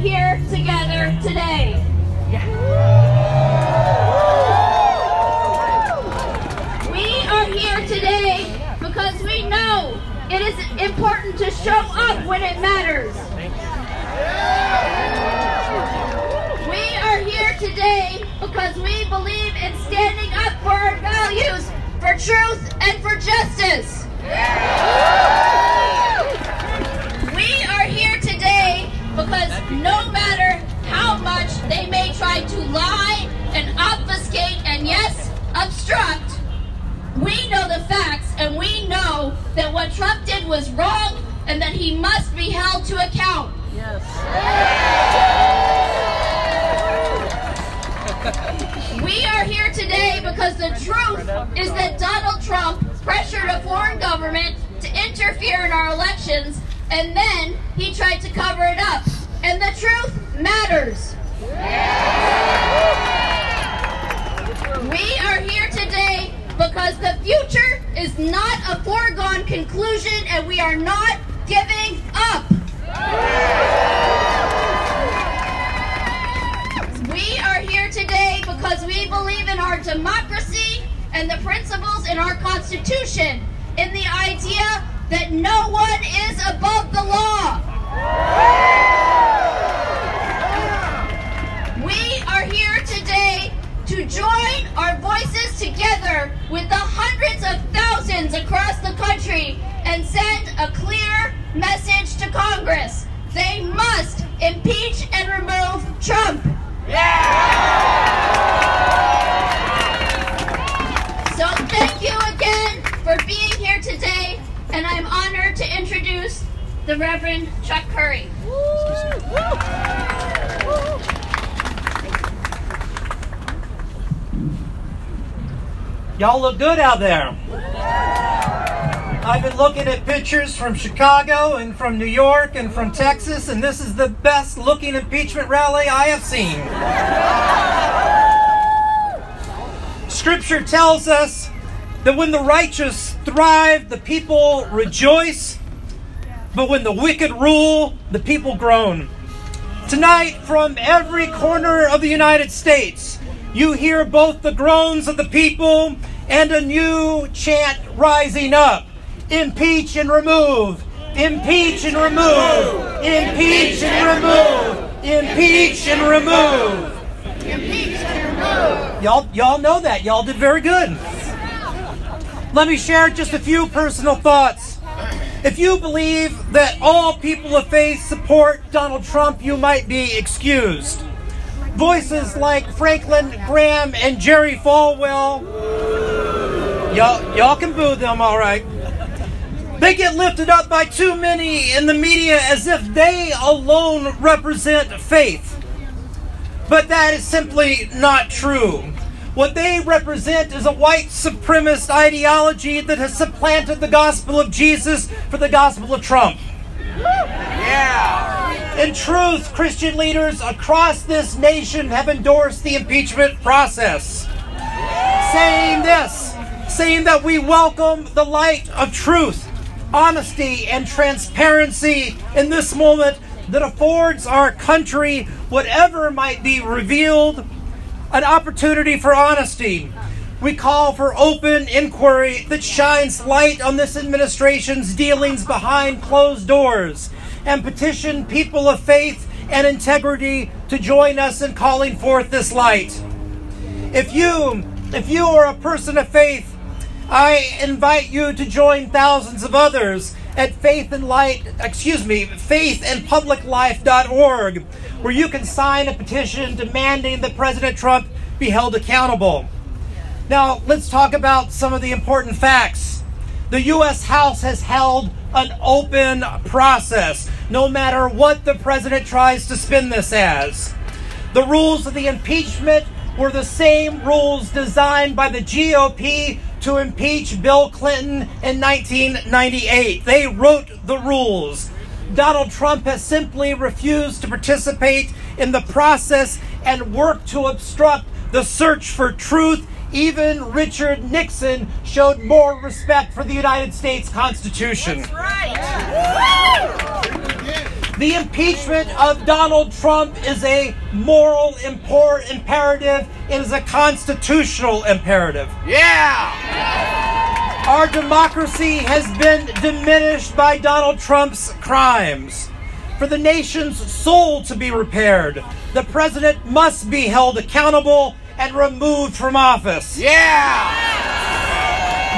here together today. We are here today because we know it is important to show up when it matters. Trump did was wrong and that he must be held to account. Yes. We are here today because the truth is that Donald Trump pressured a foreign government to interfere in our elections and then he tried to cover it up. And the truth matters. We are here today because the future is not a conclusion and we are not giving up. We are here today because we believe in our democracy and the principles in our Constitution, in the idea that no one is above the law. We are here today to join our voices for being here today, and I'm honored to introduce the Reverend Chuck Currie. Y'all look good out there. I've been looking at pictures from Chicago and from New York and from Texas, and this is the best looking impeachment rally I have seen. Scripture tells us that when the righteous thrive, the people rejoice, but when the wicked rule, the people groan. Tonight, from every corner of the United States, you hear both the groans of the people and a new chant rising up impeach and remove, impeach and remove, impeach and remove, impeach and remove. Impeach and remove! Y'all, y'all know that. Y'all did very good. Let me share just a few personal thoughts. If you believe that all people of faith support Donald Trump, you might be excused. Voices like Franklin Graham and Jerry Falwell, y'all, y'all can boo them, all right. They get lifted up by too many in the media as if they alone represent faith. But that is simply not true. What they represent is a white supremacist ideology that has supplanted the gospel of Jesus for the gospel of Trump. Yeah. In truth, Christian leaders across this nation have endorsed the impeachment process, saying this, saying that we welcome the light of truth, honesty, and transparency in this moment that affords our country, whatever might be revealed, an opportunity for honesty. We call for open inquiry that shines light on this administration's dealings behind closed doors and petition people of faith and integrity to join us in calling forth this light. If you if you are a person of faith, I invite you to join thousands of others at Faith and Light, excuse me, faithandpubliclife.org, where you can sign a petition demanding that President Trump be held accountable. Now, let's talk about some of the important facts. The U.S. House has held an open process, no matter what the president tries to spin this as. The rules of the impeachment were the same rules designed by the GOP to impeach Bill Clinton in 1998. They wrote the rules. Donald Trump has simply refused to participate in the process and work to obstruct the search for truth. Even Richard Nixon showed more respect for the United States Constitution. That's right. The impeachment of Donald Trump is a moral import imperative. It is a constitutional imperative. Yeah! Our democracy has been diminished by Donald Trump's crimes. For the nation's soul to be repaired, the president must be held accountable and removed from office. Yeah!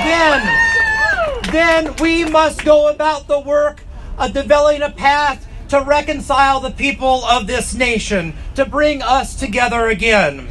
Then, then we must go about the work of developing a path to reconcile the people of this nation, to bring us together again.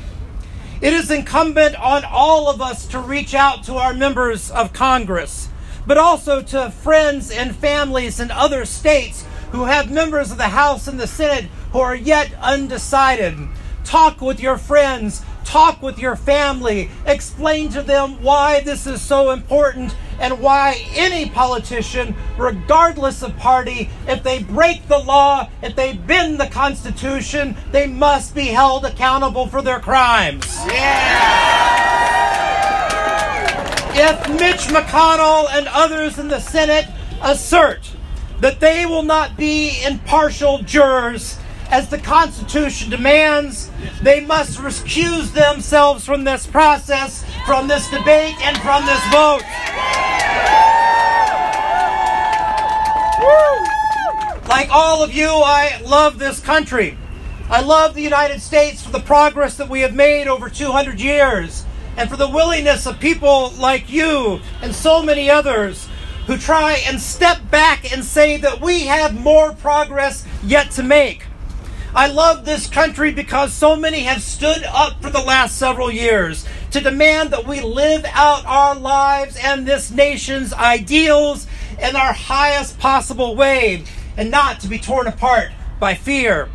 It is incumbent on all of us to reach out to our members of Congress, but also to friends and families in other states who have members of the House and the Senate who are yet undecided. Talk with your friends, talk with your family, explain to them why this is so important and why any politician, regardless of party, if they break the law, if they bend the Constitution, they must be held accountable for their crimes. If Mitch McConnell and others in the Senate assert that they will not be impartial jurors as the Constitution demands, they must recuse themselves from this process, from this debate, and from this vote. Like all of you, I love this country. I love the United States for the progress that we have made over 200 years and for the willingness of people like you and so many others who try and step back and say that we have more progress yet to make. I love this country because so many have stood up for the last several years to demand that we live out our lives and this nation's ideals in our highest possible way and not to be torn apart by fear.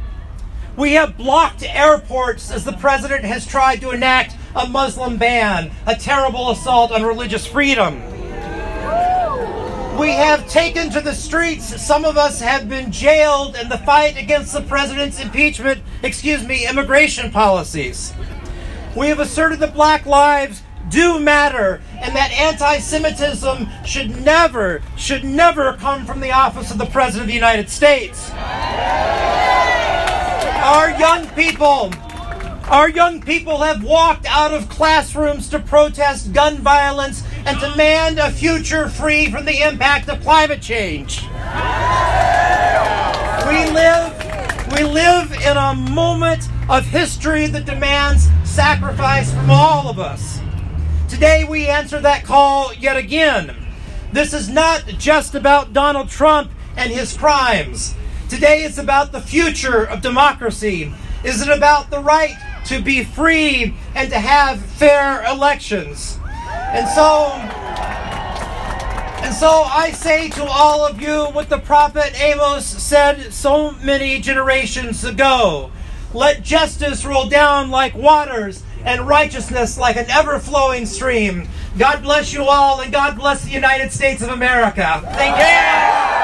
We have blocked airports as the president has tried to enact a Muslim ban, a terrible assault on religious freedom. We have taken to the streets. Some of us have been jailed in the fight against the president's impeachment, excuse me, immigration policies. We have asserted that black lives do matter and that anti Semitism should never, should never come from the office of the President of the United States. Our young people, our young people have walked out of classrooms to protest gun violence and demand a future free from the impact of climate change. We live, we live in a moment of history that demands sacrifice from all of us. Today we answer that call yet again. This is not just about Donald Trump and his crimes. Today it's about the future of democracy. Is it about the right to be free and to have fair elections? And so and so I say to all of you what the prophet Amos said so many generations ago. Let justice roll down like waters and righteousness like an ever flowing stream. God bless you all, and God bless the United States of America. Thank you.